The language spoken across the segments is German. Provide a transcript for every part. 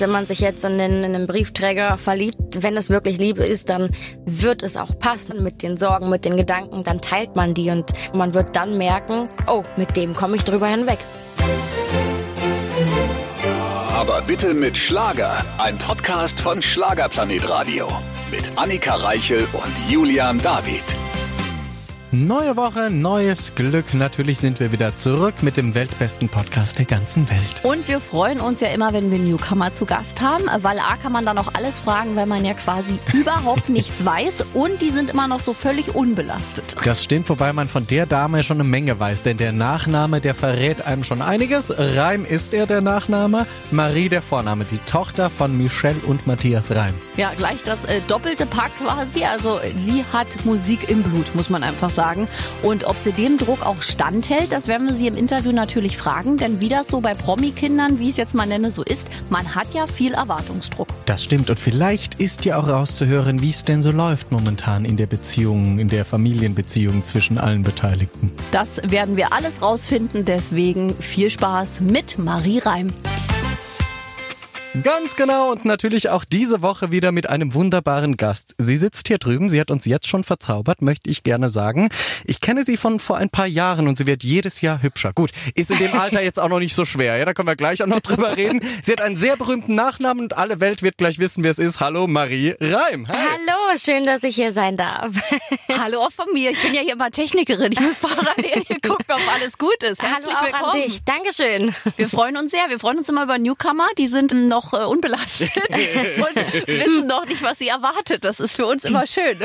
wenn man sich jetzt in in den Briefträger verliebt, wenn es wirklich Liebe ist, dann wird es auch passen mit den Sorgen, mit den Gedanken, dann teilt man die und man wird dann merken, oh, mit dem komme ich drüber hinweg. Aber bitte mit Schlager. Ein Podcast von Schlagerplanet Radio. Mit Annika Reichel und Julian David. Neue Woche, neues Glück. Natürlich sind wir wieder zurück mit dem weltbesten Podcast der ganzen Welt. Und wir freuen uns ja immer, wenn wir Newcomer zu Gast haben, weil A kann man dann auch alles fragen, weil man ja quasi überhaupt nichts weiß und die sind immer noch so völlig unbelastet. Das stimmt, wobei man von der Dame schon eine Menge weiß, denn der Nachname, der verrät einem schon einiges. Reim ist er der Nachname, Marie der Vorname, die Tochter von Michelle und Matthias Reim. Ja, gleich das äh, doppelte Pack quasi. Also sie hat Musik im Blut, muss man einfach sagen sagen. Und ob sie dem Druck auch standhält, das werden wir sie im Interview natürlich fragen. Denn wie das so bei Promi-Kindern, wie ich es jetzt mal nenne, so ist, man hat ja viel Erwartungsdruck. Das stimmt. Und vielleicht ist ja auch rauszuhören, wie es denn so läuft momentan in der Beziehung, in der Familienbeziehung zwischen allen Beteiligten. Das werden wir alles rausfinden. Deswegen viel Spaß mit Marie Reim. Ganz genau und natürlich auch diese Woche wieder mit einem wunderbaren Gast. Sie sitzt hier drüben, sie hat uns jetzt schon verzaubert, möchte ich gerne sagen. Ich kenne sie von vor ein paar Jahren und sie wird jedes Jahr hübscher. Gut, ist in dem Alter jetzt auch noch nicht so schwer, ja, da können wir gleich auch noch drüber reden. Sie hat einen sehr berühmten Nachnamen und alle Welt wird gleich wissen, wer es ist. Hallo Marie Reim. Hi. Hallo, schön, dass ich hier sein darf. Hallo auch von mir, ich bin ja hier mal Technikerin. Ich muss parallel hier gucken, ob alles gut ist. Herzlich Hallo auch willkommen. an dich. Dankeschön. Wir freuen uns sehr. Wir freuen uns immer über Newcomer, die sind noch noch äh, unbelastet und wissen noch nicht, was sie erwartet. Das ist für uns immer schön.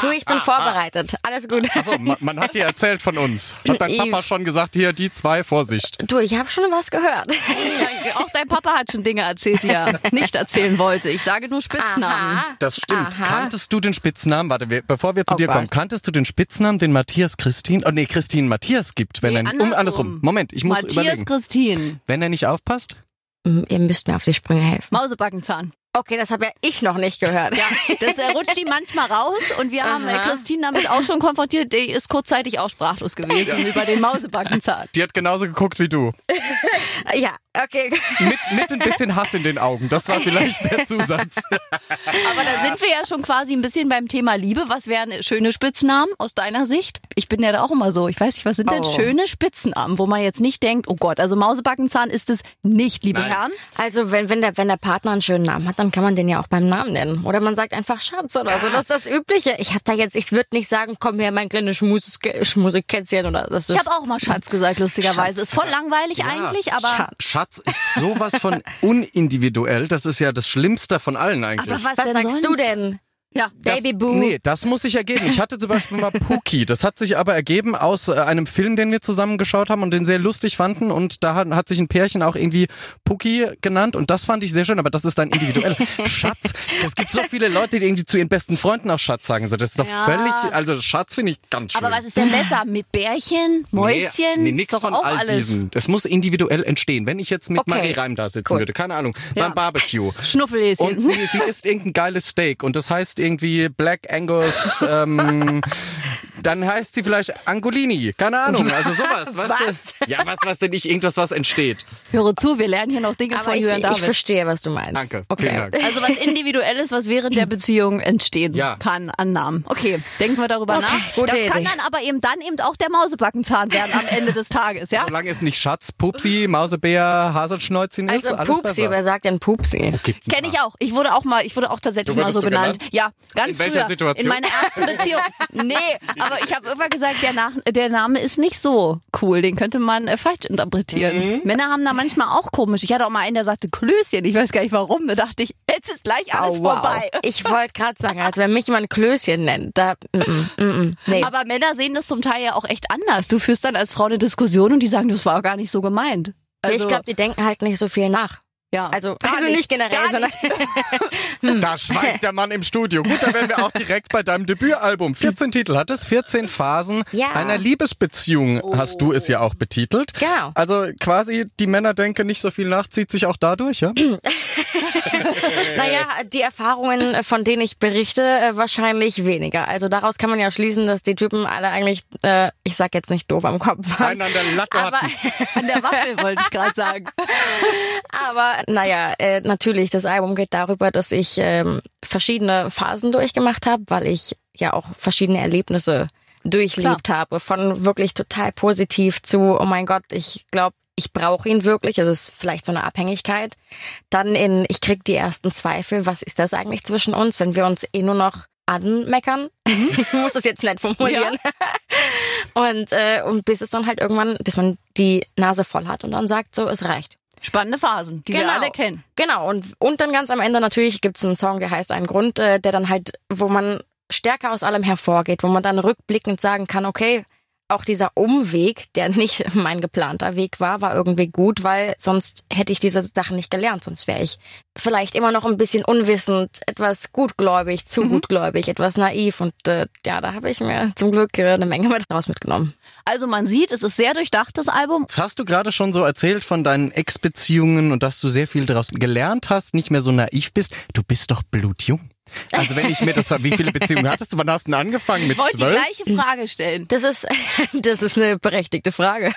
Du, ich bin vorbereitet. Alles gut. Also, man, man hat dir erzählt von uns. Hat dein Papa schon gesagt, hier die zwei, Vorsicht. Du, ich habe schon was gehört. Auch dein Papa hat schon Dinge erzählt, die er nicht erzählen wollte. Ich sage nur Spitznamen. Aha. Das stimmt. Aha. Kanntest du den Spitznamen? Warte, bevor wir zu oh dir Gott. kommen, kanntest du den Spitznamen, den Matthias Christine, oh nee, Christine Matthias gibt, wenn nee, er andersrum. um andersrum. Moment, ich muss Matthias überlegen. Christine. Wenn er nicht aufpasst? Ihr müsst mir auf die Sprünge helfen. Mausebackenzahn. Okay, das habe ja ich noch nicht gehört. Ja, das äh, rutscht die manchmal raus und wir haben äh, Christine damit auch schon konfrontiert. Die ist kurzzeitig auch sprachlos gewesen ja. über den Mausebackenzahn. Die hat genauso geguckt wie du. ja, okay. Mit, mit ein bisschen Hass in den Augen. Das war vielleicht der Zusatz. Aber da sind wir ja schon quasi ein bisschen beim Thema Liebe. Was wären schöne Spitznamen aus deiner Sicht? Ich bin ja da auch immer so. Ich weiß nicht, was sind denn Oh. schöne Spitznamen, wo man jetzt nicht denkt, oh Gott, also Mausebackenzahn ist es nicht, liebe Nein. Herren. Also wenn, wenn, der, wenn der Partner einen schönen Namen hat, dann kann man den ja auch beim Namen nennen. Oder man sagt einfach Schatz oder so. Das ist das Übliche. Ich habe da jetzt, ich würde nicht sagen, komm her, mein kleines Schmus Schmusekätzchen oder das Ich ist. habe auch mal Schatz gesagt, lustigerweise. Schatz. Ist voll langweilig Ja. eigentlich, aber, Schatz. Schatz ist sowas von unindividuell. Das ist ja das Schlimmste von allen eigentlich. aber was, Was denn sagst sonst? du denn? Ja, Baby Boo. Nee, das muss sich ergeben. Ich hatte zum Beispiel mal Pookie. Das hat sich aber ergeben aus äh, einem Film, den wir zusammen geschaut haben und den sehr lustig fanden. Und da hat, hat sich ein Pärchen auch irgendwie Pookie genannt. Und das fand ich sehr schön, aber das ist dann individuell. Schatz. Es gibt so viele Leute, die irgendwie zu ihren besten Freunden auch Schatz sagen. So, Das ist doch Ja. völlig, also Schatz finde ich ganz schön. aber was ist denn besser? Mit Bärchen, Mäuschen? Nee, nee Ist nix von auch all alles. diesen. Es muss individuell entstehen. Wenn ich jetzt mit Okay. Marie Reim da sitzen Cool. würde, keine Ahnung, Ja. beim Barbecue. Schnuffelhäschen. Und sie, sie isst irgendein geiles Steak und das heißt irgendwie Black Angus, ähm, dann heißt sie vielleicht Angolini, keine Ahnung, also sowas. Weißt Du? Ja, was, was denn nicht irgendwas, was entsteht. Höre zu, wir lernen hier noch Dinge Aber von ich, Julian ich David. verstehe, was du meinst. Danke, Okay. vielen Dank. Also was Individuelles, was während der Beziehung entstehen Ja. kann an Namen. Okay, denken wir darüber Okay, nach. gute das kann Idee. dann aber eben dann eben auch der Mausebackenzahn werden am Ende des Tages, ja? Solange es nicht Schatz, Pupsi, Mausebär, Haselschneuzin ist, Also alles Pupsi, besser. wer sagt denn Pupsi? Gibt's Kenne ich auch. Ich wurde auch mal, ich wurde auch tatsächlich mal so so genannt. genannt? Ja, ganz In welcher früher. Situation? In meiner ersten Beziehung. Nee, aber ich habe immer gesagt, der, Nach der Name ist nicht so cool. Den könnte man äh, falsch interpretieren. Mhm. Männer haben da manchmal auch komisch. Ich hatte auch mal einen, der sagte Klößchen. Ich weiß gar nicht warum. Da dachte ich, jetzt ist gleich alles Oh, wow. vorbei. Ich wollte gerade sagen, als wenn mich jemand Klößchen nennt, da, mm, mm, mm, mm, nee. Aber Männer sehen das zum Teil ja auch echt anders. Du führst dann als Frau eine Diskussion und die sagen, das war gar nicht so gemeint. Also, ich glaube, die denken halt nicht so viel nach. Ja. Also, also nicht generell, Gar sondern Da schweigt der Mann im Studio. Gut, da wären wir auch direkt bei deinem Debütalbum. 14 Titel hat es, 14 Phasen Ja. einer Liebesbeziehung hast du es ja auch betitelt. Genau. Also quasi die Männer denken nicht so viel nach, zieht sich auch dadurch, ja? Naja, die Erfahrungen, von denen ich berichte, äh, wahrscheinlich weniger. Also daraus kann man ja schließen, dass die Typen alle eigentlich, äh, ich sag jetzt nicht doof am Kopf waren. Einen an der Latte Aber, hatten. an der Waffel wollte ich gerade sagen. aber naja, äh, natürlich, das Album geht darüber, dass ich ähm, verschiedene Phasen durchgemacht habe, weil ich ja auch verschiedene Erlebnisse durchlebt Klar. habe. Von wirklich total positiv zu, oh mein Gott, ich glaube, ich brauche ihn wirklich. Das ist vielleicht so eine Abhängigkeit. Dann in, ich krieg die ersten Zweifel. Was ist das eigentlich zwischen uns, wenn wir uns eh nur noch anmeckern? ich muss das jetzt nett formulieren. Und, äh, und bis es dann halt irgendwann, bis man die Nase voll hat und dann sagt so, es reicht. Spannende Phasen, die wir alle kennen. Genau. Und, und dann ganz am Ende natürlich gibt's einen Song, der heißt Ein Grund, äh, der dann halt, wo man stärker aus allem hervorgeht, wo man dann rückblickend sagen kann, okay, auch dieser Umweg, der nicht mein geplanter Weg war, war irgendwie gut, weil sonst hätte ich diese Sachen nicht gelernt. Sonst wäre ich vielleicht immer noch ein bisschen unwissend, etwas gutgläubig, zu gutgläubig, etwas naiv. Und äh, ja, da habe ich mir zum Glück äh, eine Menge mit raus mitgenommen. Also man sieht, es ist sehr durchdacht, das Album. Das hast du gerade schon so erzählt von deinen Ex-Beziehungen und dass du sehr viel daraus gelernt hast, nicht mehr so naiv bist. Du bist doch blutjung. Also wenn ich mir das, wie viele Beziehungen hattest du? Wann hast du denn angefangen? Mit Ich wollte die zwölf? gleiche Frage stellen. Das ist, das ist eine berechtigte Frage.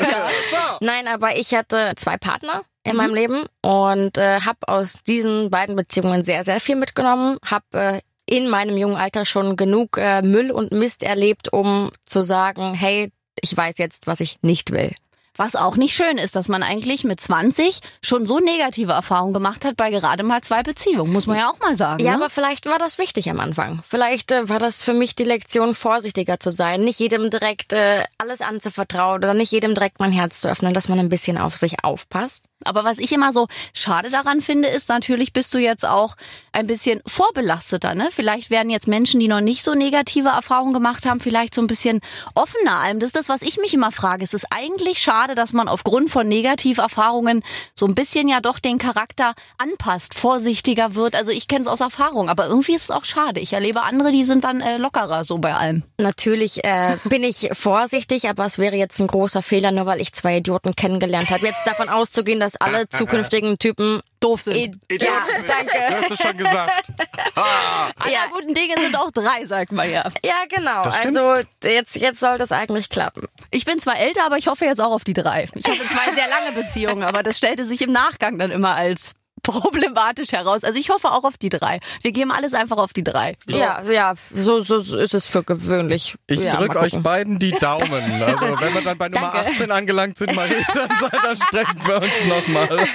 Nein, aber ich hatte zwei Partner in meinem Leben und äh, habe aus diesen beiden Beziehungen sehr, sehr viel mitgenommen. Habe äh, in meinem jungen Alter schon genug äh, Müll und Mist erlebt, um zu sagen, hey, ich weiß jetzt, was ich nicht will. Was auch nicht schön ist, dass man eigentlich mit 20 schon so negative Erfahrungen gemacht hat bei gerade mal zwei Beziehungen, muss man ja auch mal sagen. Ja, ne? aber vielleicht war das wichtig am Anfang. Vielleicht äh, war das für mich die Lektion, vorsichtiger zu sein, nicht jedem direkt äh, alles anzuvertrauen oder nicht jedem direkt mein Herz zu öffnen, dass man ein bisschen auf sich aufpasst. Aber was ich immer so schade daran finde, ist natürlich bist du jetzt auch ein bisschen vorbelasteter. Ne? Vielleicht werden jetzt Menschen, die noch nicht so negative Erfahrungen gemacht haben, vielleicht so ein bisschen offener allem. Das ist das, was ich mich immer frage. Es ist eigentlich schade, dass man aufgrund von Negativerfahrungen so ein bisschen ja doch den Charakter anpasst, vorsichtiger wird. Also ich kenne es aus Erfahrung, aber irgendwie ist es auch schade. Ich erlebe andere, die sind dann äh, lockerer so bei allem. Natürlich äh, bin ich vorsichtig, aber es wäre jetzt ein großer Fehler, nur weil ich zwei Idioten kennengelernt habe. Jetzt davon auszugehen, dass alle zukünftigen Typen Doof sind. I- ja, danke. Du hast es schon gesagt. Aller Ja. guten Dinge sind auch drei, sagt man ja. Ja, genau. Also jetzt jetzt soll das eigentlich klappen. Ich bin zwar älter, aber ich hoffe jetzt auch auf die drei. Ich hatte zwei sehr lange Beziehungen, aber das stellte sich im Nachgang dann immer als problematisch heraus. Also ich hoffe auch auf die drei. Wir geben alles einfach auf die drei. Ja, ja, so, so so ist es für gewöhnlich. Ich ja, drück mal euch beiden die Daumen. Also wenn wir dann bei Nummer Danke. 18 angelangt sind, Marie, dann, dann sprechen wir uns nochmal.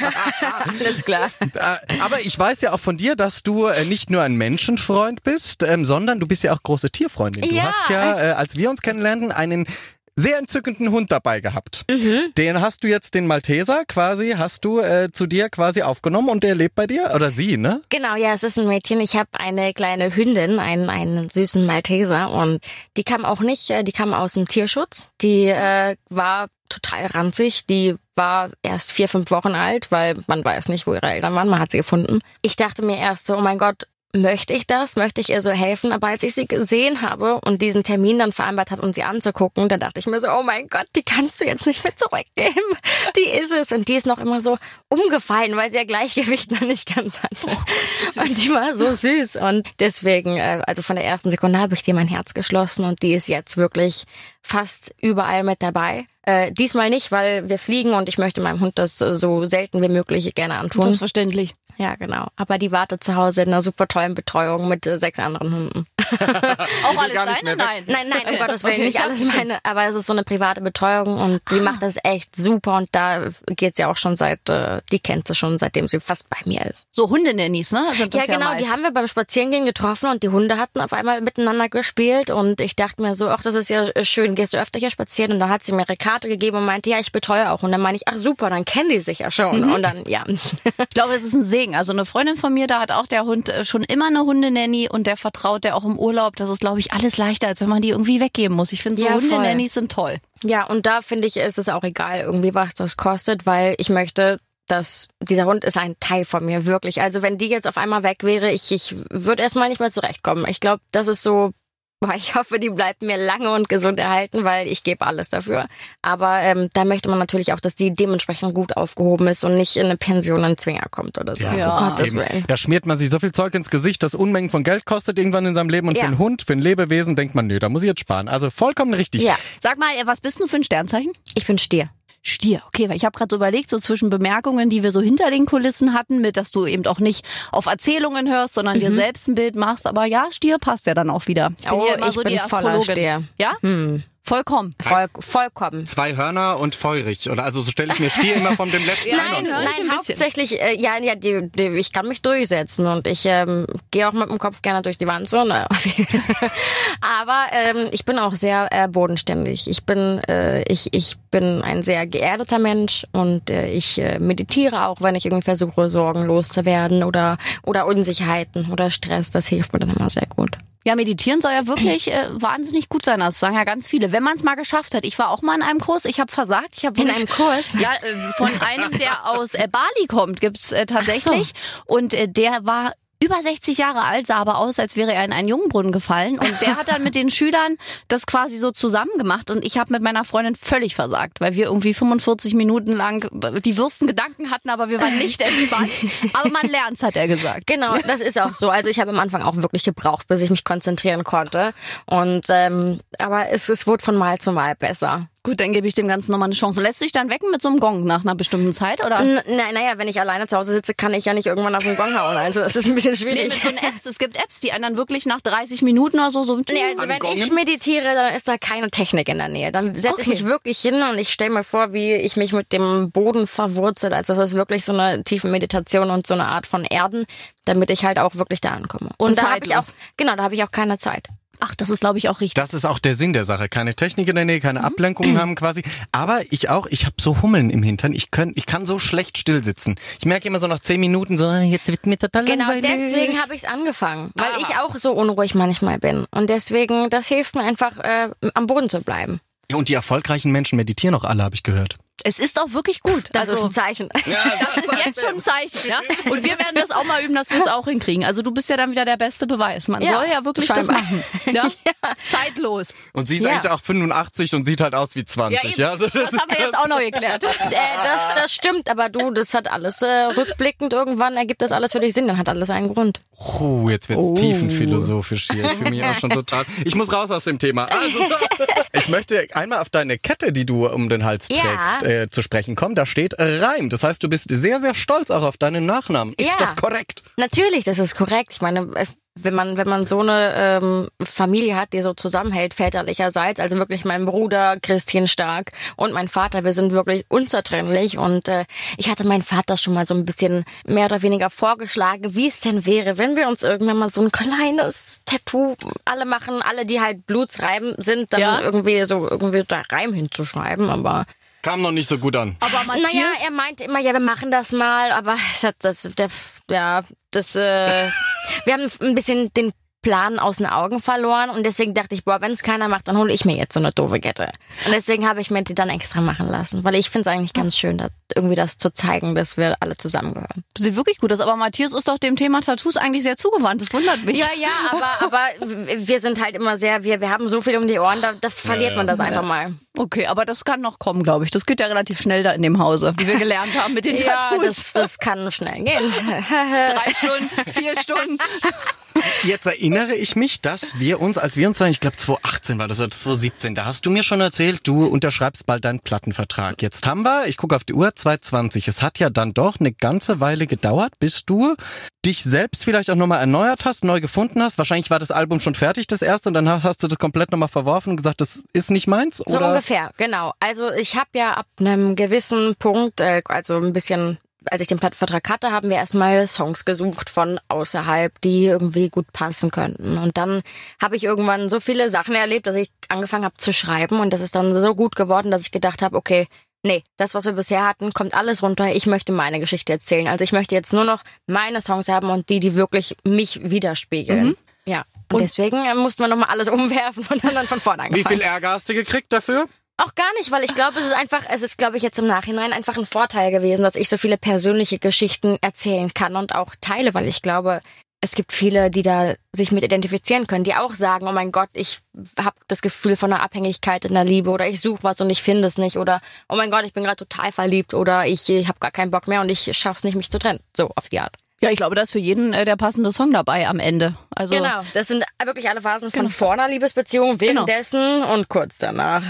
Alles klar. Äh, Aber ich weiß ja auch von dir, dass du äh, nicht nur ein Menschenfreund bist, ähm, sondern du bist ja auch große Tierfreundin. Du Ja. hast ja, äh, als wir uns kennenlernten, einen sehr entzückenden Hund dabei gehabt. Mhm. Den hast du jetzt, den Malteser quasi, hast du äh, zu dir quasi aufgenommen und der lebt bei dir? Oder sie, ne? Genau, ja, es ist ein Mädchen. Ich habe eine kleine Hündin, einen, einen süßen Malteser und die kam auch nicht, äh, die kam aus dem Tierschutz. Die äh, war total ranzig, die war erst vier, fünf Wochen alt, weil man weiß nicht, wo ihre Eltern waren, man hat sie gefunden. Ich dachte mir erst so, oh mein Gott, möchte ich das? Möchte ich ihr so helfen? Aber als ich sie gesehen habe und diesen Termin dann vereinbart habe, um sie anzugucken, da dachte ich mir so, oh mein Gott, die kannst du jetzt nicht mehr zurückgeben. Die ist es. Und die ist noch immer so umgefallen, weil sie ihr Gleichgewicht noch nicht ganz hatte. und die war so süß. Und deswegen, äh, also von der ersten Sekunde habe ich dir mein Herz geschlossen und die ist jetzt wirklich fast überall mit dabei. Äh, diesmal nicht, weil wir fliegen und ich möchte meinem Hund das so selten wie möglich gerne antun. Das ist verständlich. Ja, genau. Aber die wartet zu Hause in einer super tollen Betreuung mit äh, sechs anderen Hunden. Auch alles deine? Nein. Nein, nein, um Gottes Willen, Okay, nicht ich alles meine. Aber es ist so eine private Betreuung und die macht das echt super und da geht sie auch schon seit, äh, die kennt sie schon, seitdem sie fast bei mir ist. So Hundenannies, ne? Sind das ja, genau, meist. die haben wir beim Spazierengehen getroffen und die Hunde hatten auf einmal miteinander gespielt und ich dachte mir so, ach, das ist ja schön, gehst du öfter hier spazieren? Und dann hat sie mir ihre Karte gegeben und meinte, ja, ich betreue auch. Und dann meine ich, ach super, dann kennen die sich ja schon. Mhm. Und dann, ja. Ich glaube, das ist ein Segen. Also eine Freundin von mir, da hat auch der Hund äh, schon immer eine Hundenanny und der vertraut der auch im Urlaub. Das ist, glaube ich, alles leichter, als wenn man die irgendwie weggeben muss. Ich finde, so Ja, voll. Hundenannys sind toll. Ja, und da finde ich, ist es auch egal irgendwie, was das kostet, weil ich möchte, dass dieser Hund ist ein Teil von mir, wirklich. Also wenn die jetzt auf einmal weg wäre, ich, ich würde erstmal nicht mehr zurechtkommen. Ich glaube, das ist so, boah, ich hoffe, die bleibt mir lange und gesund erhalten, weil ich gebe alles dafür. Aber ähm, da möchte man natürlich auch, dass die dementsprechend gut aufgehoben ist und nicht in eine Pension in einen Zwinger kommt oder so. Ja. um Gottes. Willen. Da schmiert man sich so viel Zeug ins Gesicht, das Unmengen von Geld kostet irgendwann in seinem Leben und Ja. für einen Hund, für ein Lebewesen denkt man, nö, da muss ich jetzt sparen. Also vollkommen richtig. Ja, Sag mal, was bist du für ein Sternzeichen? ich bin Stier. Stier. Okay, weil ich habe gerade so überlegt, so zwischen Bemerkungen, die wir so hinter den Kulissen hatten, mit, dass du eben auch nicht auf Erzählungen hörst, sondern dir selbst ein Bild machst. Aber ja, Stier passt ja dann auch wieder. Ich bin Oh, ja immer ich so bin die voller Astrologin. Stier. Ja? Hm. Vollkommen. Voll, vollkommen. Zwei Hörner und feurig. Oder also so stelle ich mir Stier immer von dem letzten Nein, nein, ein bisschen. hauptsächlich, äh, ja, ja, die, die, ich kann mich durchsetzen und ich ähm, gehe auch mit dem Kopf gerne durch die Wand so. Ne? Aber ähm, ich bin auch sehr äh, bodenständig. Ich bin, äh, ich, ich bin ein sehr geerdeter Mensch und äh, ich äh, meditiere auch, wenn ich irgendwie versuche, Sorgen loszuwerden oder oder Unsicherheiten oder Stress. Das hilft mir dann immer sehr gut. Ja, meditieren soll ja wirklich äh, wahnsinnig gut sein. Das sagen ja ganz viele. Wenn man es mal geschafft hat. Ich war auch mal in einem Kurs. Ich habe versagt. Ich habe In einem Kurs? Ja, äh, von einem, der aus äh, Bali kommt, gibt's äh, tatsächlich. Und äh, der war über 60 Jahre alt, sah aber aus, als wäre er in einen Jungenbrunnen gefallen. Und der hat dann mit den Schülern das quasi so zusammen gemacht. Und ich habe mit meiner Freundin völlig versagt, weil wir irgendwie 45 Minuten lang die Würsten Gedanken hatten, aber wir waren nicht entspannt. Aber man lernt's, hat er gesagt. Genau, das ist auch so. Also ich habe am Anfang auch wirklich gebraucht, bis ich mich konzentrieren konnte. Und ähm, aber es, es wurde von Mal zu Mal besser. Gut, dann gebe ich dem Ganzen nochmal eine Chance. Lässt sich dann wecken mit so einem Gong nach einer bestimmten Zeit, oder? N na, naja, wenn ich alleine zu Hause sitze, kann ich ja nicht irgendwann auf den Gong hauen. Also es ist ein bisschen Nee, schwierig. mit so einer Apps. Es gibt Apps, die einen dann wirklich nach 30 Minuten oder so so. Nee, also wenn ich meditiere, dann ist da keine Technik in der Nähe. Dann setze ich Okay. mich wirklich hin und ich stelle mir vor, wie ich mich mit dem Boden verwurzelt. Also das ist wirklich so eine tiefe Meditation und so eine Art von Erden, damit ich halt auch wirklich da ankomme. Und, Und da habe ich auch, genau, da habe ich auch keine Zeit. Ach, das ist glaube ich auch richtig. Das ist auch der Sinn der Sache. Keine Technik in der Nähe, Mhm. keine Ablenkungen haben quasi. Aber ich auch, ich habe so Hummeln im Hintern. Ich, könnt, ich kann so schlecht still sitzen. Ich merke immer so nach zehn Minuten so, ah, jetzt wird mir total Genau, langweilig. deswegen habe ich es angefangen, weil ich auch so unruhig manchmal bin. Und deswegen, das hilft mir einfach, äh, am Boden zu bleiben. Ja, Und die erfolgreichen Menschen meditieren auch alle, habe ich gehört. Es ist auch wirklich gut. Das also, ist ein Zeichen. das ist jetzt schon ein Zeichen, ja. Und wir werden das auch mal üben, dass wir es auch hinkriegen. Also du bist ja dann wieder der beste Beweis. Man Ja, soll ja wirklich das scheinbar. machen. Ja? Zeitlos. Und sie ist Ja. eigentlich auch 85 und sieht halt aus wie 20. Ja, also das, das haben wir jetzt auch noch geklärt. Äh, das, das stimmt, aber du, das hat alles äh, rückblickend irgendwann ergibt das alles für dich Sinn, dann hat alles einen Grund. Oh, jetzt wird's Oh. tiefenphilosophisch hier. Ich fühle mich auch schon total. Ich muss raus aus dem Thema. Also, ich möchte einmal auf deine Kette, die du um den Hals Ja. Äh, zu sprechen kommen. Da steht Reim. Das heißt, du bist sehr, sehr stolz auch auf deinen Nachnamen. Ist Ja. das korrekt? Natürlich, das ist korrekt. Ich meine, äh, wenn man wenn man so eine ähm, Familie hat, die so zusammenhält väterlicherseits, also wirklich mein Bruder Christian Stark und mein Vater, wir sind wirklich unzertrennlich und äh, ich hatte meinen Vater schon mal so ein bisschen mehr oder weniger vorgeschlagen, wie es denn wäre, wenn wir uns irgendwann mal so ein kleines Tattoo alle machen, alle die halt Blutsreiben sind, dann Ja. irgendwie so irgendwie da Reim hinzuschreiben, aber Kam noch nicht so gut an. Aber Matthias, naja, er meinte immer, ja, wir machen das mal, aber es hat das, der, ja, das, äh, wir haben ein bisschen den Plan aus den Augen verloren und deswegen dachte ich, boah, wenn es keiner macht, dann hole ich mir jetzt so eine doofe Kette. Und deswegen habe ich mir die dann extra machen lassen, weil ich finde es eigentlich ganz schön, das, irgendwie das zu zeigen, dass wir alle zusammengehören. du sieht wirklich gut aus. Aber Matthias ist doch dem Thema Tattoos eigentlich sehr zugewandt. Das wundert mich. Ja, ja, aber, aber wir sind halt immer sehr, wir, wir haben so viel um die Ohren, da, da verliert man das einfach mal. Okay, aber das kann noch kommen, glaube ich. Das geht ja relativ schnell da in dem Hause, wie wir gelernt haben mit den Ja, Tattoos. das, das kann schnell gehen. Drei Stunden, vier Stunden. Jetzt erinnere ich mich, dass wir uns, als wir uns sahen, ich glaube 2018 war das oder 2017, da hast du mir schon erzählt, du unterschreibst bald deinen Plattenvertrag. Jetzt haben wir, ich gucke auf die Uhr, 2020. Es hat ja dann doch eine ganze Weile gedauert, bis du dich selbst vielleicht auch nochmal erneuert hast, neu gefunden hast. Wahrscheinlich war das Album schon fertig, das erste, und dann hast du das komplett nochmal verworfen und gesagt, das ist nicht meins? So oder? ungefähr, genau. Also ich habe ja ab einem gewissen Punkt, äh, also ein bisschen, als ich den Plattenvertrag hatte, haben wir erstmal Songs gesucht von außerhalb, die irgendwie gut passen könnten. Und dann habe ich irgendwann so viele Sachen erlebt, dass ich angefangen habe zu schreiben und das ist dann so gut geworden, dass ich gedacht habe, okay, nee, das, was wir bisher hatten, kommt alles runter. Ich möchte meine Geschichte erzählen. Also ich möchte jetzt nur noch meine Songs haben und die, die wirklich mich widerspiegeln. Ja. Und, deswegen äh, mussten wir nochmal alles umwerfen und dann, dann von vorne Wie angefangen. viel Ärger hast du gekriegt dafür? Auch gar nicht, weil ich glaube, es ist einfach, es ist, glaube ich, jetzt im Nachhinein einfach ein Vorteil gewesen, dass ich so viele persönliche Geschichten erzählen kann und auch teile, weil ich glaube, es gibt viele, die da sich mit identifizieren können, die auch sagen, oh mein Gott, ich habe das Gefühl von einer Abhängigkeit in der Liebe oder ich suche was und ich finde es nicht oder oh mein Gott, ich bin gerade total verliebt oder ich, ich habe gar keinen Bock mehr und ich schaff's nicht, mich zu trennen. So auf die Art. Ja, ich glaube, da ist für jeden äh, der passende Song dabei am Ende. Also Genau, das sind wirklich alle Phasen von vor einer Liebesbeziehung, Genau. währenddessen und kurz danach.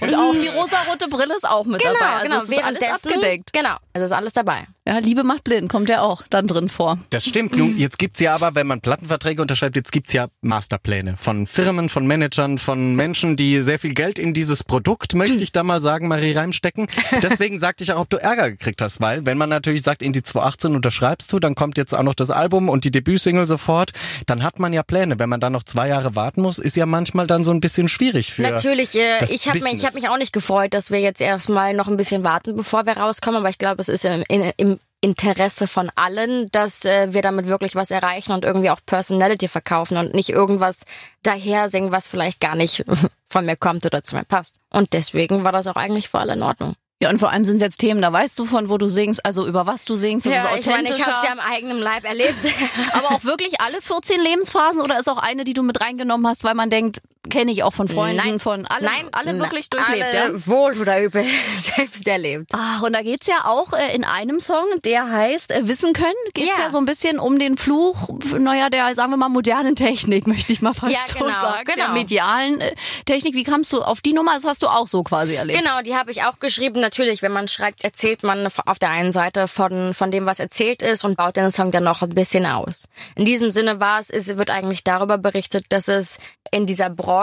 Und auch die rosarote Brille ist auch mit Genau, dabei. Also genau, es ist alles abgedeckt. Genau, also ist alles dabei. Ja, Liebe macht blind, kommt ja auch dann drin vor. Das stimmt. Nun, jetzt gibt's ja aber, wenn man Plattenverträge unterschreibt, jetzt gibt's ja Masterpläne von Firmen, von Managern, von Menschen, die sehr viel Geld in dieses Produkt, möchte ich da mal sagen, Marie reinstecken. Deswegen sagte ich auch, ob du Ärger gekriegt hast, weil wenn man natürlich sagt, in die 2018 unterschreibst du, dann kommt jetzt auch noch das Album und die Debütsingle sofort, dann hat man ja Pläne. Wenn man dann noch zwei Jahre warten muss, ist ja manchmal dann so ein bisschen schwierig für Natürlich, äh, das ich habe mich, ich hab mich auch nicht gefreut, dass wir jetzt erstmal noch ein bisschen warten, bevor wir rauskommen, aber ich glaube, es ist im, in, im Interesse von allen, dass äh, wir damit wirklich was erreichen und irgendwie auch Personality verkaufen und nicht irgendwas daher singen, was vielleicht gar nicht von mir kommt oder zu mir passt. Und deswegen war das auch eigentlich für alle in Ordnung. Ja, und vor allem sind es jetzt Themen, da weißt du von, wo du singst, also über was du singst, das ist ich meine, authentischer. ich habe es ja am eigenen Leib erlebt. aber auch wirklich alle 14 Lebensphasen oder ist auch eine, die du mit reingenommen hast, weil man denkt, kenne ich auch von Freunden, Nein. von alle, Nein, alle wirklich durchlebt, alle ja? Wohl oder übel selbst erlebt. Ach, und da geht's ja auch äh, in einem Song, der heißt äh, Wissen können, geht's ja. Ja. so ein bisschen um den Fluch, naja, der, sagen wir mal, modernen Technik, möchte ich mal fast Ja, so genau, sagen. Der genau. medialen äh, Technik. Wie kamst du auf die Nummer? Das hast du auch so quasi erlebt. Genau, die habe ich auch geschrieben. Natürlich, wenn man schreibt, erzählt man auf der einen Seite von, von dem, was erzählt ist und baut den Song dann noch ein bisschen aus. In diesem Sinne war es, es wird eigentlich darüber berichtet, dass es in dieser Branche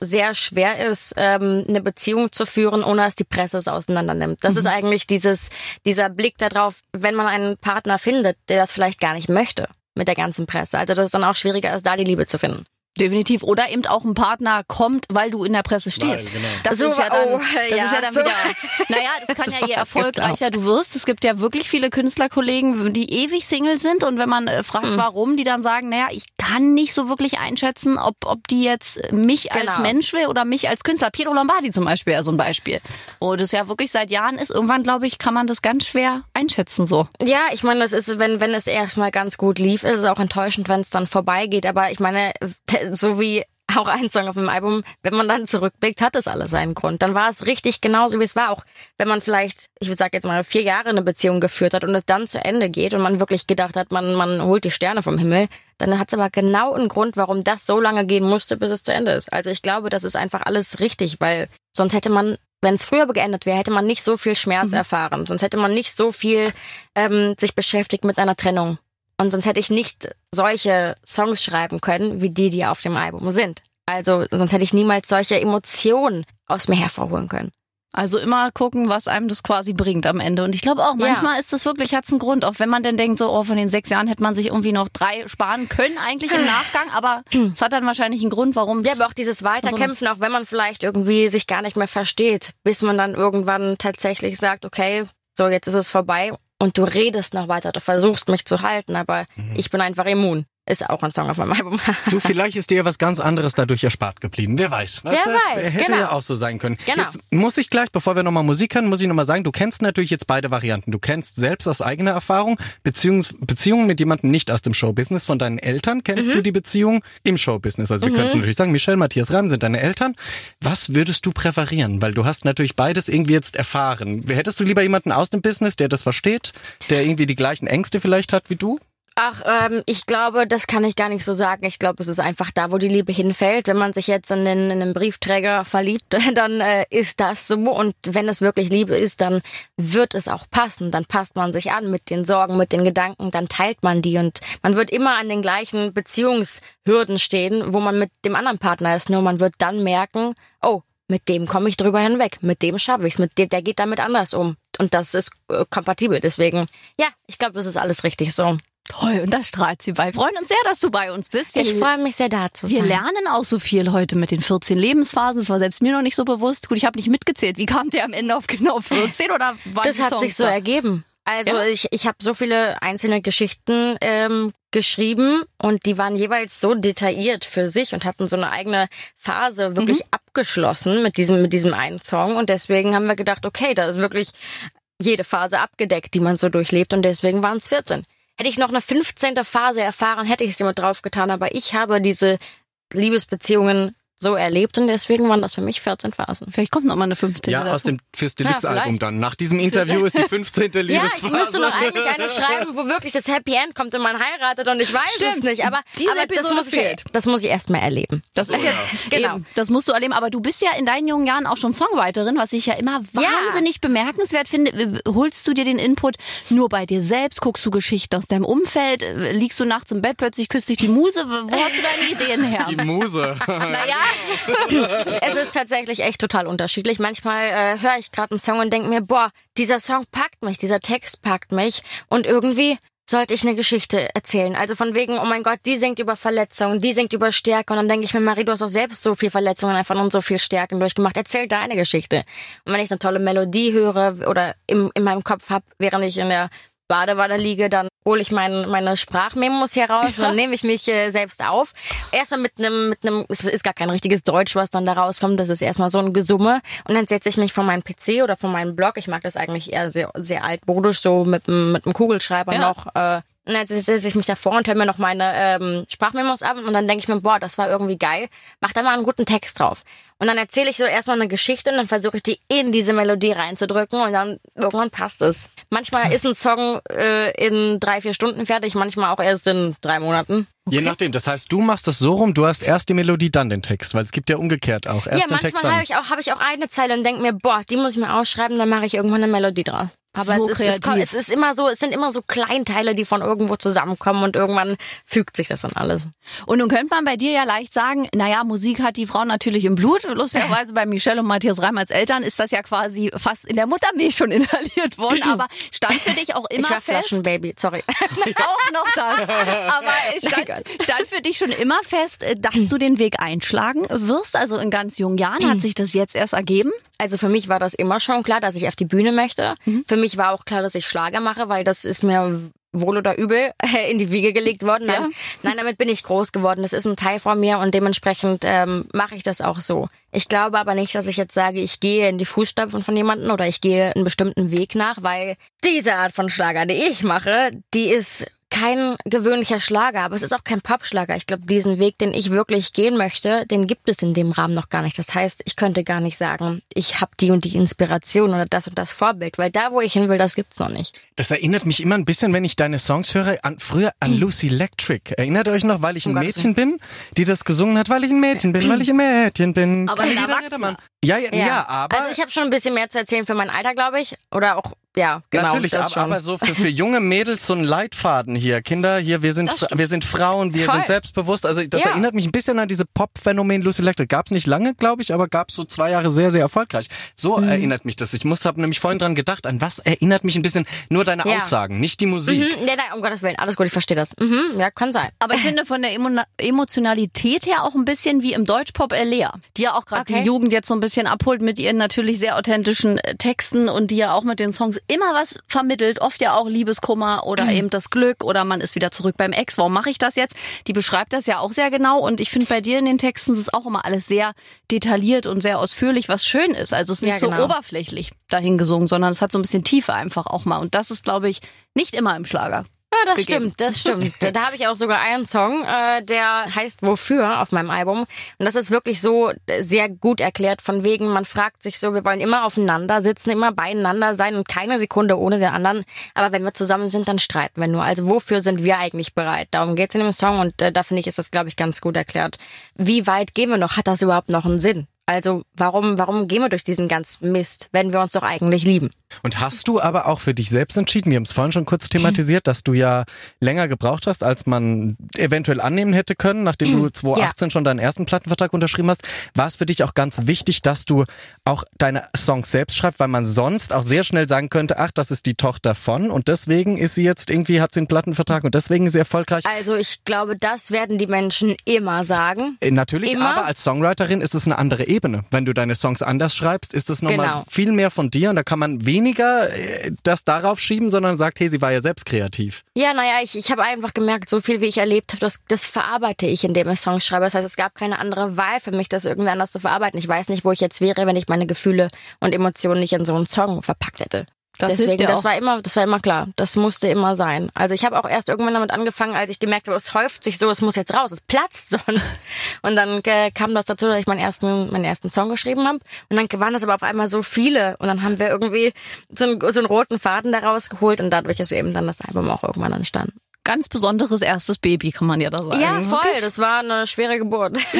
sehr schwer ist, ähm, eine Beziehung zu führen, ohne dass die Presse es auseinander nimmt. Das ist eigentlich dieses, dieser Blick darauf, wenn man einen Partner findet, der das vielleicht gar nicht möchte mit der ganzen Presse. Also das ist dann auch schwieriger, als da die Liebe zu finden. Definitiv. Oder eben auch ein Partner kommt, weil du in der Presse stehst. Genau. Das So, ist ja dann, oh, das ja, ist ja dann so. wieder, naja, das kann ja je erfolgreicher du wirst. Es gibt ja wirklich viele Künstlerkollegen, die ewig Single sind und wenn man äh, fragt, Hm. warum, die dann sagen, naja, ich kann nicht so wirklich einschätzen, ob, ob die jetzt mich als Genau. Mensch will oder mich als Künstler. Piero Lombardi zum Beispiel, ja so ein Beispiel. Wo das ja wirklich seit Jahren ist. Irgendwann, glaube ich, kann man das ganz schwer einschätzen so. Ja, ich meine, das ist, wenn, wenn es erstmal ganz gut lief, ist es auch enttäuschend, wenn es dann vorbeigeht. Aber ich meine, so wie auch ein Song auf dem Album, wenn man dann zurückblickt, hat es alles seinen Grund. Dann war es richtig genauso, wie es war. Auch wenn man vielleicht, ich würde sagen jetzt mal, vier Jahre eine Beziehung geführt hat und es dann zu Ende geht und man wirklich gedacht hat, man, man holt die Sterne vom Himmel, dann hat es aber genau einen Grund, warum das so lange gehen musste, bis es zu Ende ist. Also ich glaube, das ist einfach alles richtig, weil sonst hätte man wenn es früher geendet wäre, hätte man nicht so viel Schmerz erfahren. Sonst hätte man nicht so viel ähm, sich beschäftigt mit einer Trennung. Und sonst hätte ich nicht solche Songs schreiben können, wie die, die auf dem Album sind. Also sonst hätte ich niemals solche Emotionen aus mir hervorholen können. Also immer gucken, was einem das quasi bringt am Ende. Und ich glaube auch, Ja. manchmal ist das wirklich, hat's einen Grund. Auch wenn man dann denkt, so, oh, von den sechs Jahren hätte man sich irgendwie noch drei sparen können, eigentlich im Nachgang. Aber es hat dann wahrscheinlich einen Grund, warum Ja, aber auch dieses Weiterkämpfen, auch wenn man vielleicht irgendwie sich gar nicht mehr versteht, bis man dann irgendwann tatsächlich sagt, okay, so jetzt ist es vorbei und du redest noch weiter, du versuchst mich zu halten, aber ich bin einfach immun. Ist auch ein Song auf meinem Album. Du, vielleicht ist dir was ganz anderes dadurch erspart geblieben. Wer weiß. Wer Weißt du? weiß, Hätte genau. ja auch so sein können. Genau. Jetzt muss ich gleich, bevor wir nochmal Musik hören, muss ich nochmal sagen, du kennst natürlich jetzt beide Varianten. Du kennst selbst aus eigener Erfahrung Beziehungs Beziehungen mit jemandem nicht aus dem Showbusiness. Von deinen Eltern kennst Mhm. du die Beziehung im Showbusiness. Also wir können es natürlich sagen, Michelle, Matthias Rahm sind deine Eltern. Was würdest du präferieren? Weil du hast natürlich beides irgendwie jetzt erfahren. Hättest du lieber jemanden aus dem Business, der das versteht, der irgendwie die gleichen Ängste vielleicht hat wie du? Ach, ähm, ich glaube, das kann ich gar nicht so sagen. Ich glaube, es ist einfach da, wo die Liebe hinfällt. Wenn man sich jetzt in den, in den Briefträger verliebt, dann äh, ist das so. Und wenn es wirklich Liebe ist, dann wird es auch passen. Dann passt man sich an mit den Sorgen, mit den Gedanken, dann teilt man die. Und man wird immer an den gleichen Beziehungshürden stehen, wo man mit dem anderen Partner ist. Nur man wird dann merken, oh, mit dem komme ich drüber hinweg, mit dem schaffe ich's, mit dem, der geht damit anders um. Und das ist äh, kompatibel. Deswegen, ja, ich glaube, das ist alles richtig so. Toll, und da strahlt sie bei. Wir freuen uns sehr, dass du bei uns bist. Wir, Ich freue mich sehr, da zu wir sein. lernen auch so viel heute mit den 14 Lebensphasen. Das war selbst mir noch nicht so bewusst. Gut, ich habe nicht mitgezählt. Wie kam der am Ende auf genau 14 oder waren Das hat sich so da? ergeben. Also Ja? ich, ich habe so viele einzelne Geschichten ähm, geschrieben und die waren jeweils so detailliert für sich und hatten so eine eigene Phase wirklich Mhm. abgeschlossen mit diesem mit diesem einen Song und deswegen haben wir gedacht, okay, da ist wirklich jede Phase abgedeckt, die man so durchlebt und deswegen waren es 14. Hätte ich noch eine 15. Phase erfahren, hätte ich es immer draufgetan, aber ich habe diese Liebesbeziehungen so erlebt und deswegen waren das für mich 14 Phasen. Vielleicht kommt noch mal eine 15. Ja, dazu. aus dem fürs Deluxe-Album vielleicht. dann. Nach diesem Interview ist die 15. Ja, Liebesphase. ich müsste noch eigentlich eine schreiben, wo wirklich das Happy End kommt und man heiratet und ich weiß es Stimmt. nicht. Aber, Diese aber das, Episode muss ich, fehlt. das muss ich erst mal erleben. Das ist jetzt Genau. eben, das musst du erleben. Aber du bist ja in deinen jungen Jahren auch schon Songwriterin, was ich ja immer Ja. wahnsinnig bemerkenswert finde. Holst du dir den Input nur bei dir selbst? Guckst du Geschichten aus deinem Umfeld? Liegst du nachts im Bett, plötzlich küsst dich die Muse? Wo hast du deine Ideen her? Die Muse. Naja, es ist tatsächlich echt total unterschiedlich. Manchmal äh, höre ich gerade einen Song und denke mir, boah, dieser Song packt mich, dieser Text packt mich und irgendwie sollte ich eine Geschichte erzählen. Also von wegen, oh mein Gott, die singt über Verletzungen, die singt über Stärke und dann denke ich mir, Marie, du hast doch selbst so viel Verletzungen einfach und so viel Stärken durchgemacht. Erzähl deine Geschichte. Und wenn ich eine tolle Melodie höre oder im, in meinem Kopf hab, während ich in der Badewanne liege, dann hole ich mein, meine Sprachmemos hier raus und dann nehme ich mich äh, selbst auf. Erstmal mit einem, mit einem, es ist gar kein richtiges Deutsch, was dann da rauskommt. Das ist erstmal so ein Gesumme. Und dann setze ich mich von meinem PC oder von meinem Blog. Ich mag das eigentlich eher sehr, sehr altmodisch, so mit, einem- mit einem Kugelschreiber Ja. noch. Äh, und dann setze ich mich davor und höre mir noch meine ähm, Sprachmemos ab und dann denke ich mir, boah, das war irgendwie geil. Mach da mal einen guten Text drauf. Und dann erzähle ich so erstmal eine Geschichte und dann versuche ich die in diese Melodie reinzudrücken und dann irgendwann passt es. Manchmal ist ein Song äh, in drei, vier Stunden fertig, manchmal auch erst in drei Monaten. Je nachdem. Das heißt, du machst es so rum, du hast erst die Melodie, dann den Text, weil es gibt ja umgekehrt auch. Erst ja, den Text, manchmal dann. habe ich, auch hab ich auch eine Zeile und denke mir, boah, die muss ich mir ausschreiben, dann mache ich irgendwann eine Melodie draus. Aber So es, ist, es, kreativ. es ist immer so, es sind immer so Kleinteile, die von irgendwo zusammenkommen und irgendwann fügt sich das dann alles. Und nun könnte man bei dir ja leicht sagen, naja, Musik hat die Frau natürlich im Blut. Lustigerweise bei Michelle und Matthias Reim als Eltern ist das ja quasi fast in der Muttermilch schon inhaliert worden. Aber stand für dich auch Ich immer war fest, Flaschenbaby, sorry. auch noch das. Aber es stand, stand für dich schon immer fest, äh, dass du den Weg einschlagen wirst. Also in ganz jungen Jahren hat sich das jetzt erst ergeben. Also für mich war das immer schon klar, dass ich auf die Bühne möchte. Mhm. Für mich war auch klar, dass ich Schlager mache, weil das ist mir wohl oder übel in die Wiege gelegt worden. Nein, Ja. nein damit bin ich groß geworden. Das ist ein Teil von mir und dementsprechend ähm, mache ich das auch so. Ich glaube aber nicht, dass ich jetzt sage, ich gehe in die Fußstapfen von jemandem oder ich gehe einen bestimmten Weg nach, weil diese Art von Schlager, die ich mache, die ist kein gewöhnlicher Schlager, aber es ist auch kein Popschlager. Ich glaube, diesen Weg, den ich wirklich gehen möchte, den gibt es in dem Rahmen noch gar nicht. Das heißt, ich könnte gar nicht sagen, ich habe die und die Inspiration oder das und das Vorbild, weil da, wo ich hin will, das gibt's noch nicht. Das erinnert mich immer ein bisschen, wenn ich deine Songs höre, an früher an Lucy Electric. Erinnert euch noch, weil ich ein Mädchen bin, die das gesungen hat, weil ich ein Mädchen bin, weil ich ein Mädchen bin. Aber ein Erwachsener. Ja, ja, ja, aber also ich habe schon ein bisschen mehr zu erzählen für mein Alter, glaube ich, oder auch ja, genau, Natürlich, das aber, schon. aber so für, für junge Mädels so ein Leitfaden hier. Kinder, hier, wir sind, wir sind Frauen, wir Voll. sind selbstbewusst. Also das Ja. erinnert mich ein bisschen an diese Pop-Phänomen Lucy Electric. Gab's nicht lange, glaube ich, aber gab's so zwei Jahre sehr, sehr erfolgreich. So Mhm. erinnert mich das. Ich muss, habe nämlich vorhin dran gedacht, an was erinnert mich ein bisschen nur deine Ja. Aussagen, nicht die Musik. Mhm, nee, nein, um Gottes Willen, alles gut, ich verstehe das. Mhm, ja, kann sein. Aber ich finde von der Emo Emotionalität her auch ein bisschen wie im Deutschpop Lea, die ja auch gerade Okay. die Jugend jetzt so ein bisschen abholt mit ihren natürlich sehr authentischen äh, Texten und die ja auch mit den Songs immer was vermittelt, oft ja auch Liebeskummer oder Mhm. eben das Glück oder man ist wieder zurück beim Ex. Warum mache ich das jetzt? Die beschreibt das ja auch sehr genau und ich finde bei dir in den Texten ist es auch immer alles sehr detailliert und sehr ausführlich, was schön ist. Also es ist nicht Ja, so genau. oberflächlich dahingesungen, sondern es hat so ein bisschen Tiefe einfach auch mal und das ist glaube ich nicht immer im Schlager. Ja, das gegeben. stimmt, das stimmt. Da habe ich auch sogar einen Song, äh, der heißt Wofür auf meinem Album. Und das ist wirklich so sehr gut erklärt, von wegen, man fragt sich so, wir wollen immer aufeinander sitzen, immer beieinander sein und keine Sekunde ohne den anderen. Aber wenn wir zusammen sind, dann streiten wir nur. Also wofür sind wir eigentlich bereit? Darum geht's in dem Song und äh, da finde ich, ist das, glaube ich, ganz gut erklärt. Wie weit gehen wir noch? Hat das überhaupt noch einen Sinn? Also warum, warum gehen wir durch diesen ganzen Mist, wenn wir uns doch eigentlich lieben? Und hast du aber auch für dich selbst entschieden, wir haben es vorhin schon kurz thematisiert, dass du ja länger gebraucht hast, als man eventuell annehmen hätte können, nachdem du 2018 schon deinen ersten Plattenvertrag unterschrieben hast, war es für dich auch ganz wichtig, dass du auch deine Songs selbst schreibst, weil man sonst auch sehr schnell sagen könnte, ach, das ist die Tochter von und deswegen ist sie jetzt irgendwie, hat sie einen Plattenvertrag und deswegen ist sie erfolgreich. Also ich glaube, das werden die Menschen immer sagen. Äh, Natürlich, Immer? aber als Songwriterin ist es eine andere Ebene. Wenn du deine Songs anders schreibst, ist es nochmal Genau. viel mehr von dir und da kann man weniger äh, das darauf schieben, sondern sagt, hey, sie war ja selbst kreativ. Ja, naja, ich, ich habe einfach gemerkt, so viel wie ich erlebt habe, das, das verarbeite ich, indem ich Songs schreibe. Das heißt, es gab keine andere Wahl für mich, das irgendwie anders zu verarbeiten. Ich weiß nicht, wo ich jetzt wäre, wenn ich meine Gefühle und Emotionen nicht in so einen Song verpackt hätte. Das Deswegen, das war immer, das war immer klar. Das musste immer sein. Also ich habe auch erst irgendwann damit angefangen, als ich gemerkt habe, es häuft sich so, es muss jetzt raus, es platzt sonst. Und dann äh, kam das dazu, dass ich meinen ersten, meinen ersten Song geschrieben habe. Und dann waren das aber auf einmal so viele. Und dann haben wir irgendwie so einen, so einen roten Faden daraus geholt und dadurch ist eben dann das Album auch irgendwann entstanden. Ganz besonderes erstes Baby, kann man ja da sagen. Ja, voll. Wirklich? Das war eine schwere Geburt.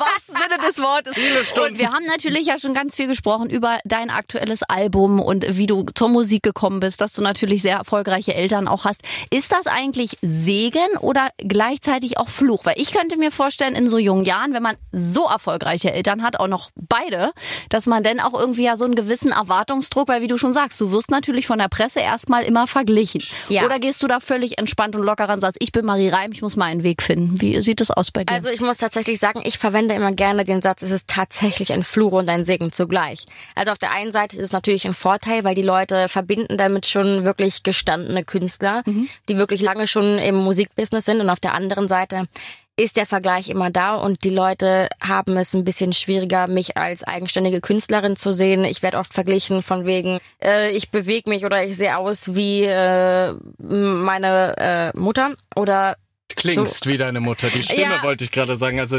wahrsten Sinne des Wortes. Und wir haben natürlich ja schon ganz viel gesprochen über dein aktuelles Album und wie du zur Musik gekommen bist, dass du natürlich sehr erfolgreiche Eltern auch hast. Ist das eigentlich Segen oder gleichzeitig auch Fluch? Weil ich könnte mir vorstellen, in so jungen Jahren, wenn man so erfolgreiche Eltern hat, auch noch beide, dass man dann auch irgendwie ja so einen gewissen Erwartungsdruck, weil wie du schon sagst, du wirst natürlich von der Presse erstmal immer verglichen. Ja. Oder gehst du da völlig entspannt und locker ran sagst, ich bin Marie Reim, ich muss meinen Weg finden. Wie sieht das aus bei dir? Also ich muss tatsächlich sagen, ich verwende immer gerne den Satz, es ist tatsächlich ein Fluch und ein Segen zugleich. Also auf der einen Seite ist es natürlich ein Vorteil, weil die Leute verbinden damit schon wirklich gestandene Künstler, die wirklich lange schon im Musikbusiness sind. Und auf der anderen Seite ist der Vergleich immer da und die Leute haben es ein bisschen schwieriger, mich als eigenständige Künstlerin zu sehen. Ich werde oft verglichen von wegen, äh, ich bewege mich oder ich sehe aus wie äh, meine äh, Mutter oder Klingst wie deine Mutter. Die Stimme Ja. wollte ich gerade sagen. Also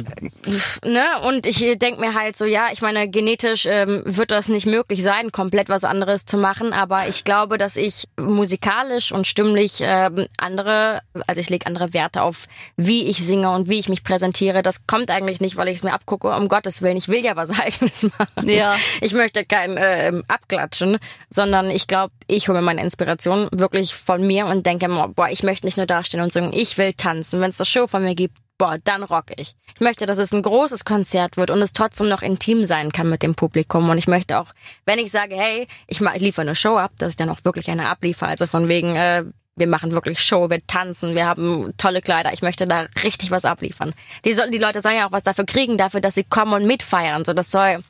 ne? Und ich denk mir halt so, ja, ich meine, genetisch ähm, wird das nicht möglich sein, komplett was anderes zu machen, aber ich glaube, dass ich musikalisch und stimmlich ähm, andere, also ich lege andere Werte auf, wie ich singe und wie ich mich präsentiere. Das kommt eigentlich nicht, weil ich es mir abgucke, um Gottes Willen. Ich will ja was Eigenes machen. Ja. Ich möchte kein ähm, Abklatschen, sondern ich glaube, ich hole mir meine Inspiration wirklich von mir und denke, mir, boah, ich möchte nicht nur dastehen und singen, ich will tanzen. Wenn es eine Show von mir gibt, boah, dann rock ich. Ich möchte, dass es ein großes Konzert wird und es trotzdem noch intim sein kann mit dem Publikum. Und ich möchte auch, wenn ich sage, hey, ich liefere eine Show ab, dass ich dann auch wirklich eine abliefer. Also von wegen, äh, wir machen wirklich Show, wir tanzen, wir haben tolle Kleider. Ich möchte da richtig was abliefern. Die, soll, die Leute sollen ja auch was dafür kriegen, dafür, dass sie kommen und mitfeiern. So, das soll,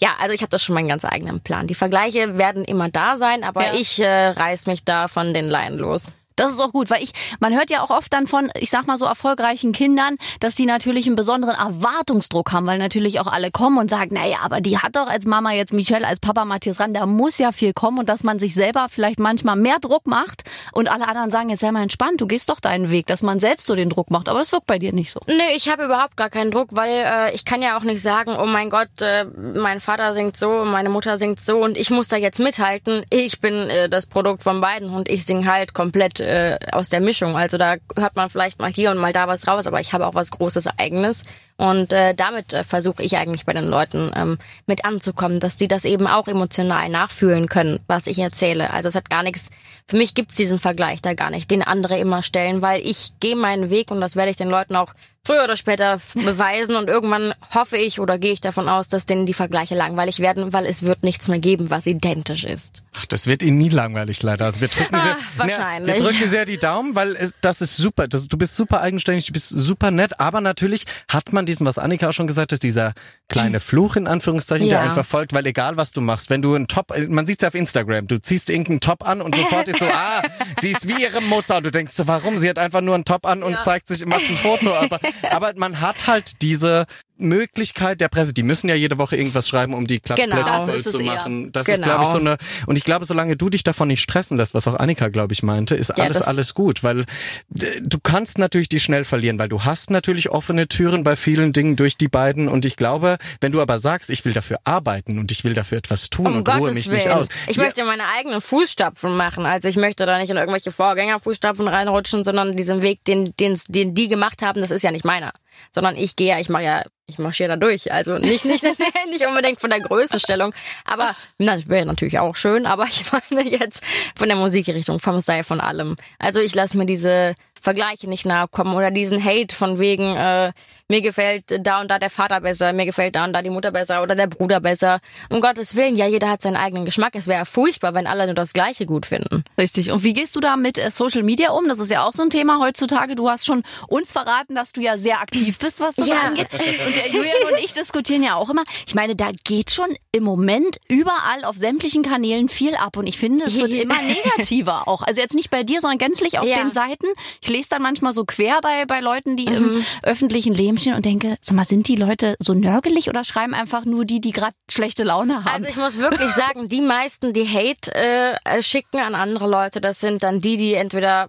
ja, also ich habe da schon meinen ganz eigenen Plan. Die Vergleiche werden immer da sein, aber Ja. ich äh, reiß mich da von den Leinen los. Das ist auch gut, weil ich, man hört ja auch oft dann von, ich sag mal so erfolgreichen Kindern, dass die natürlich einen besonderen Erwartungsdruck haben, weil natürlich auch alle kommen und sagen, naja, aber die hat doch als Mama jetzt Michelle, als Papa Matthias Ram, da muss ja viel kommen und dass man sich selber vielleicht manchmal mehr Druck macht und alle anderen sagen, jetzt sei mal entspannt, du gehst doch deinen Weg, dass man selbst so den Druck macht, aber das wirkt bei dir nicht so. Nee, ich habe überhaupt gar keinen Druck, weil äh, ich kann ja auch nicht sagen, oh mein Gott, äh, mein Vater singt so, meine Mutter singt so und ich muss da jetzt mithalten. Ich bin äh, das Produkt von beiden und ich sing halt komplett äh, aus der Mischung. Also da hört man vielleicht mal hier und mal da was raus, aber ich habe auch was Großes Eigenes. Und äh, damit äh, versuche ich eigentlich bei den Leuten ähm, mit anzukommen, dass die das eben auch emotional nachfühlen können, was ich erzähle. Also es hat gar nichts, für mich gibt's diesen Vergleich da gar nicht, den andere immer stellen, weil ich gehe meinen Weg und das werde ich den Leuten auch früher oder später beweisen und irgendwann hoffe ich oder gehe ich davon aus, dass denen die Vergleiche langweilig werden, weil es wird nichts mehr geben, was identisch ist. Ach, das wird Ihnen nie langweilig, leider. Also wir drücken sehr, Ah, wahrscheinlich. wir drücken sehr die Daumen, weil es, das ist super. Das, du bist super eigenständig, du bist super nett, aber natürlich hat man diesen, was Annika auch schon gesagt hat, dieser kleine Fluch in Anführungszeichen, der Ja. einfach folgt, weil egal was du machst, wenn du einen Top, man sieht's ja auf Instagram, du ziehst irgendeinen Top an und sofort ist so, ah, sie ist wie ihre Mutter. Und du denkst so, warum? Sie hat einfach nur einen Top an und zeigt sich, macht ein Foto. Aber, aber man hat halt diese Möglichkeit der Presse, die müssen ja jede Woche irgendwas schreiben, um die Klatschblätter Genau. voll ist zu es eher. machen. Das ist, Genau. glaube ich, so eine, und ich glaube, solange du dich davon nicht stressen lässt, was auch Annika, glaube ich, meinte, ist Ja, alles, alles gut, weil du kannst natürlich die schnell verlieren, weil du hast natürlich offene Türen bei vielen Dingen durch die beiden und ich glaube, wenn du aber sagst, ich will dafür arbeiten und ich will dafür etwas tun Um und ruhe Gottes mich Willen. nicht aus. Ich Ja, möchte meine eigenen Fußstapfen machen. Also ich möchte da nicht in irgendwelche Vorgängerfußstapfen reinrutschen, sondern diesen Weg, den, den, den die gemacht haben, das ist ja nicht meiner. Sondern ich gehe ja, ich mache ja, ich marschiere da durch. Also nicht, nicht, nicht unbedingt von der Größenstellung. Aber na, das wäre natürlich auch schön, aber ich meine jetzt von der Musikrichtung, vom Style, von allem. Also ich lasse mir diese Vergleiche nicht nahe kommen oder diesen Hate von wegen, äh, mir gefällt da und da der Vater besser, mir gefällt da und da die Mutter besser oder der Bruder besser. Um Gottes Willen, ja, jeder hat seinen eigenen Geschmack. Es wäre furchtbar, wenn alle nur das Gleiche gut finden. Richtig. Und wie gehst du da mit äh, Social Media um? Das ist ja auch so ein Thema heutzutage. Du hast schon uns verraten, dass du ja sehr aktiv bist, was das Ja. angeht. Und der Julian und ich diskutieren ja auch immer. Ich meine, da geht schon im Moment überall auf sämtlichen Kanälen viel ab. Und ich finde, es wird immer negativer auch. Also jetzt nicht bei dir, sondern gänzlich auf Ja. den Seiten. Ich lese dann manchmal so quer bei, bei Leuten, die mhm. im öffentlichen Leben stehen und denke, sag mal, sind die Leute so nörgelig oder schreiben einfach nur die, die gerade schlechte Laune haben? Also ich muss wirklich sagen, die meisten, die Hate äh, schicken an andere Leute, das sind dann die, die entweder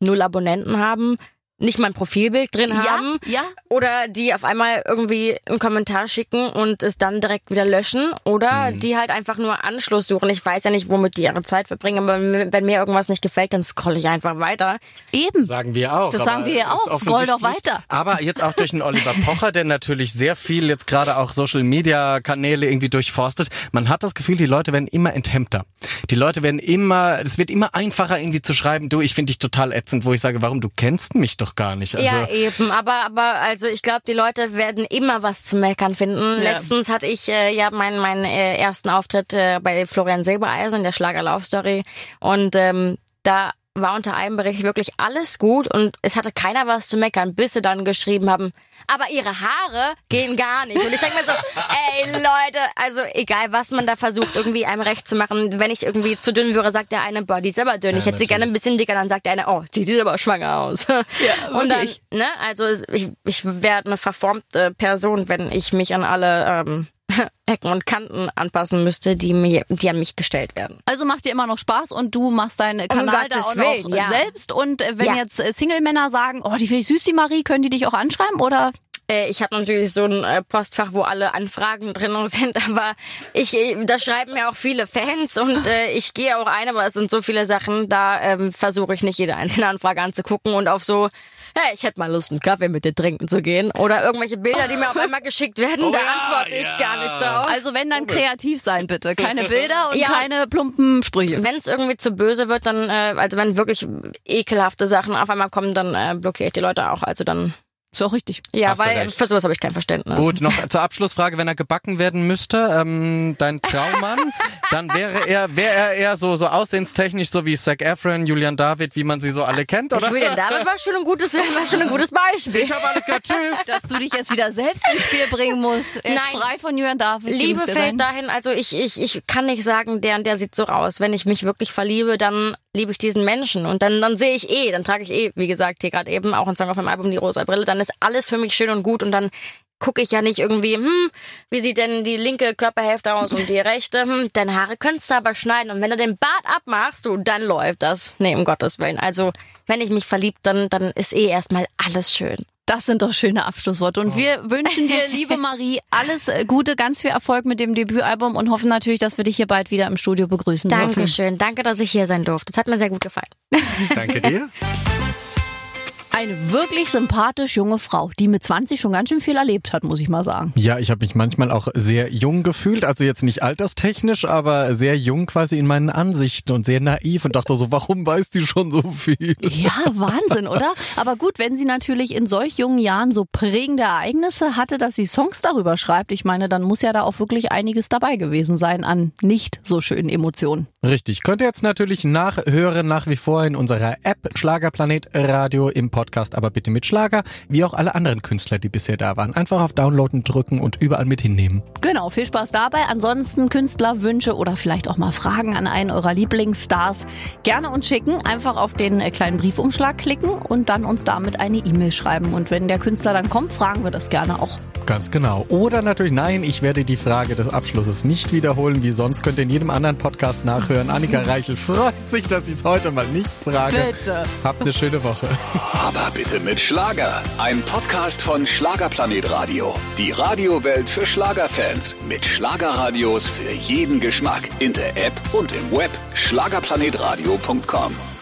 null Abonnenten haben nicht mein Profilbild drin ja, haben ja. oder die auf einmal irgendwie einen Kommentar schicken und es dann direkt wieder löschen oder mhm. die halt einfach nur Anschluss suchen. Ich weiß ja nicht, womit die ihre Zeit verbringen, aber wenn mir irgendwas nicht gefällt, dann scroll ich einfach weiter. Eben. Sagen wir auch. Das sagen wir ja auch. Scroll doch weiter. Aber jetzt auch durch den Oliver Pocher, der natürlich sehr viel jetzt gerade auch Social Media Kanäle irgendwie durchforstet. Man hat das Gefühl, die Leute werden immer enthemmter. Die Leute werden immer, es wird immer einfacher irgendwie zu schreiben, du, ich finde dich total ätzend, wo ich sage, warum, du kennst mich doch gar nicht. Also ja, eben. Aber, aber also ich glaube, die Leute werden immer was zu meckern finden. Ja. Letztens hatte ich äh, ja meinen meinen äh, ersten Auftritt äh, bei Florian Silbereisen, der Schlager Love Story. Und ähm, da war unter einem Bericht wirklich alles gut und es hatte keiner was zu meckern, bis sie dann geschrieben haben, aber ihre Haare gehen gar nicht. Und ich denke mir so, ey Leute, also egal was man da versucht, irgendwie einem recht zu machen, wenn ich irgendwie zu dünn wäre, sagt der eine, boah, die ist aber dünn, ja, ich hätte sie gerne ein bisschen dicker, dann sagt der eine, oh, die sieht aber schwanger aus. Ja, und dann, ne, also ich, ich werde eine verformte Person, wenn ich mich an alle ähm, Ecken und Kanten anpassen müsste, die mir, die an mich gestellt werden. Also macht dir immer noch Spaß und du machst deinen Kanal da auch Willen, noch ja. selbst. Und äh, wenn ja. jetzt äh, Single-Männer sagen, oh, die finde ich süß, die Marie, können die dich auch anschreiben oder? Äh, ich habe natürlich so ein Postfach, wo alle Anfragen drin sind, aber ich, da schreiben mir auch viele Fans und äh, ich gehe auch ein, aber es sind so viele Sachen, da ähm, versuche ich nicht jede einzelne Anfrage anzugucken und auf so hey, ich hätte mal Lust, einen Kaffee mit dir trinken zu gehen. Oder irgendwelche Bilder, die mir auf einmal geschickt werden, oh, da ja, antworte ich ja. gar nicht drauf. Also wenn dann kreativ sein, bitte. Keine Bilder und ja. keine plumpen Sprüche. Wenn es irgendwie zu böse wird, dann, äh, also wenn wirklich ekelhafte Sachen auf einmal kommen, dann äh, blockiere ich die Leute auch. Also dann ist auch richtig. Ja, Hast weil für sowas habe ich kein Verständnis. Gut, noch zur Abschlussfrage, wenn er gebacken werden müsste, ähm, dein Traummann, dann wäre er, wäre er eher so, so aussehenstechnisch, so wie Zac Efron, Julian David, wie man sie so alle kennt, oder? Julian David war schon ein gutes, war schon ein gutes Beispiel. Ich habe alles gehört, tschüss. Dass du dich jetzt wieder selbst ins Spiel bringen musst. Jetzt Nein. frei von Julian David. Liebe fällt dahin, also ich, ich, ich kann nicht sagen, der und der sieht so aus. Wenn ich mich wirklich verliebe, dann liebe ich diesen Menschen und dann, dann sehe ich eh, dann trage ich eh, wie gesagt, hier gerade eben auch ein Song auf meinem Album, die rosa Brille, dann ist alles für mich schön und gut und dann gucke ich ja nicht irgendwie, hm, wie sieht denn die linke Körperhälfte aus und die rechte? Hm, deine Haare könntest du aber schneiden und wenn du den Bart abmachst, du, dann läuft das. Nee, um Gottes Willen. Also, wenn ich mich verliebt, dann, dann ist eh erstmal alles schön. Das sind doch schöne Abschlussworte. Und wir wünschen dir, liebe Marie, alles äh, Gute, ganz viel Erfolg mit dem Debütalbum und hoffen natürlich, dass wir dich hier bald wieder im Studio begrüßen Dankeschön. dürfen. Dankeschön. Danke, dass ich hier sein durfte. Das hat mir sehr gut gefallen. Danke dir. Eine wirklich sympathisch junge Frau, die mit 20 schon ganz schön viel erlebt hat, muss ich mal sagen. Ja, ich habe mich manchmal auch sehr jung gefühlt, also jetzt nicht alterstechnisch, aber sehr jung quasi in meinen Ansichten und sehr naiv und dachte so, warum weiß die schon so viel? Ja, Wahnsinn, oder? Aber gut, wenn sie natürlich in solch jungen Jahren so prägende Ereignisse hatte, dass sie Songs darüber schreibt, ich meine, dann muss ja da auch wirklich einiges dabei gewesen sein an nicht so schönen Emotionen. Richtig. Könnt ihr jetzt natürlich nachhören, nach wie vor in unserer App Schlagerplanet Radio im Podcast Podcast, aber bitte mit Schlager, wie auch alle anderen Künstler, die bisher da waren. Einfach auf Downloaden drücken und überall mit hinnehmen. Genau, viel Spaß dabei. Ansonsten Künstlerwünsche oder vielleicht auch mal Fragen an einen eurer Lieblingsstars gerne uns schicken. Einfach auf den äh, kleinen Briefumschlag klicken und dann uns damit eine E-Mail schreiben. Und wenn der Künstler dann kommt, fragen wir das gerne auch. Ganz genau. Oder natürlich, nein, ich werde die Frage des Abschlusses nicht wiederholen, wie sonst könnt ihr in jedem anderen Podcast nachhören. Annika Reichel freut sich, dass ich es heute mal nicht frage. Bitte. Habt eine schöne Woche. Aber bitte mit Schlager. Ein Podcast von Schlagerplanet Radio. Die Radiowelt für Schlagerfans. Mit Schlagerradios für jeden Geschmack. In der App und im Web. Schlagerplanetradio.com.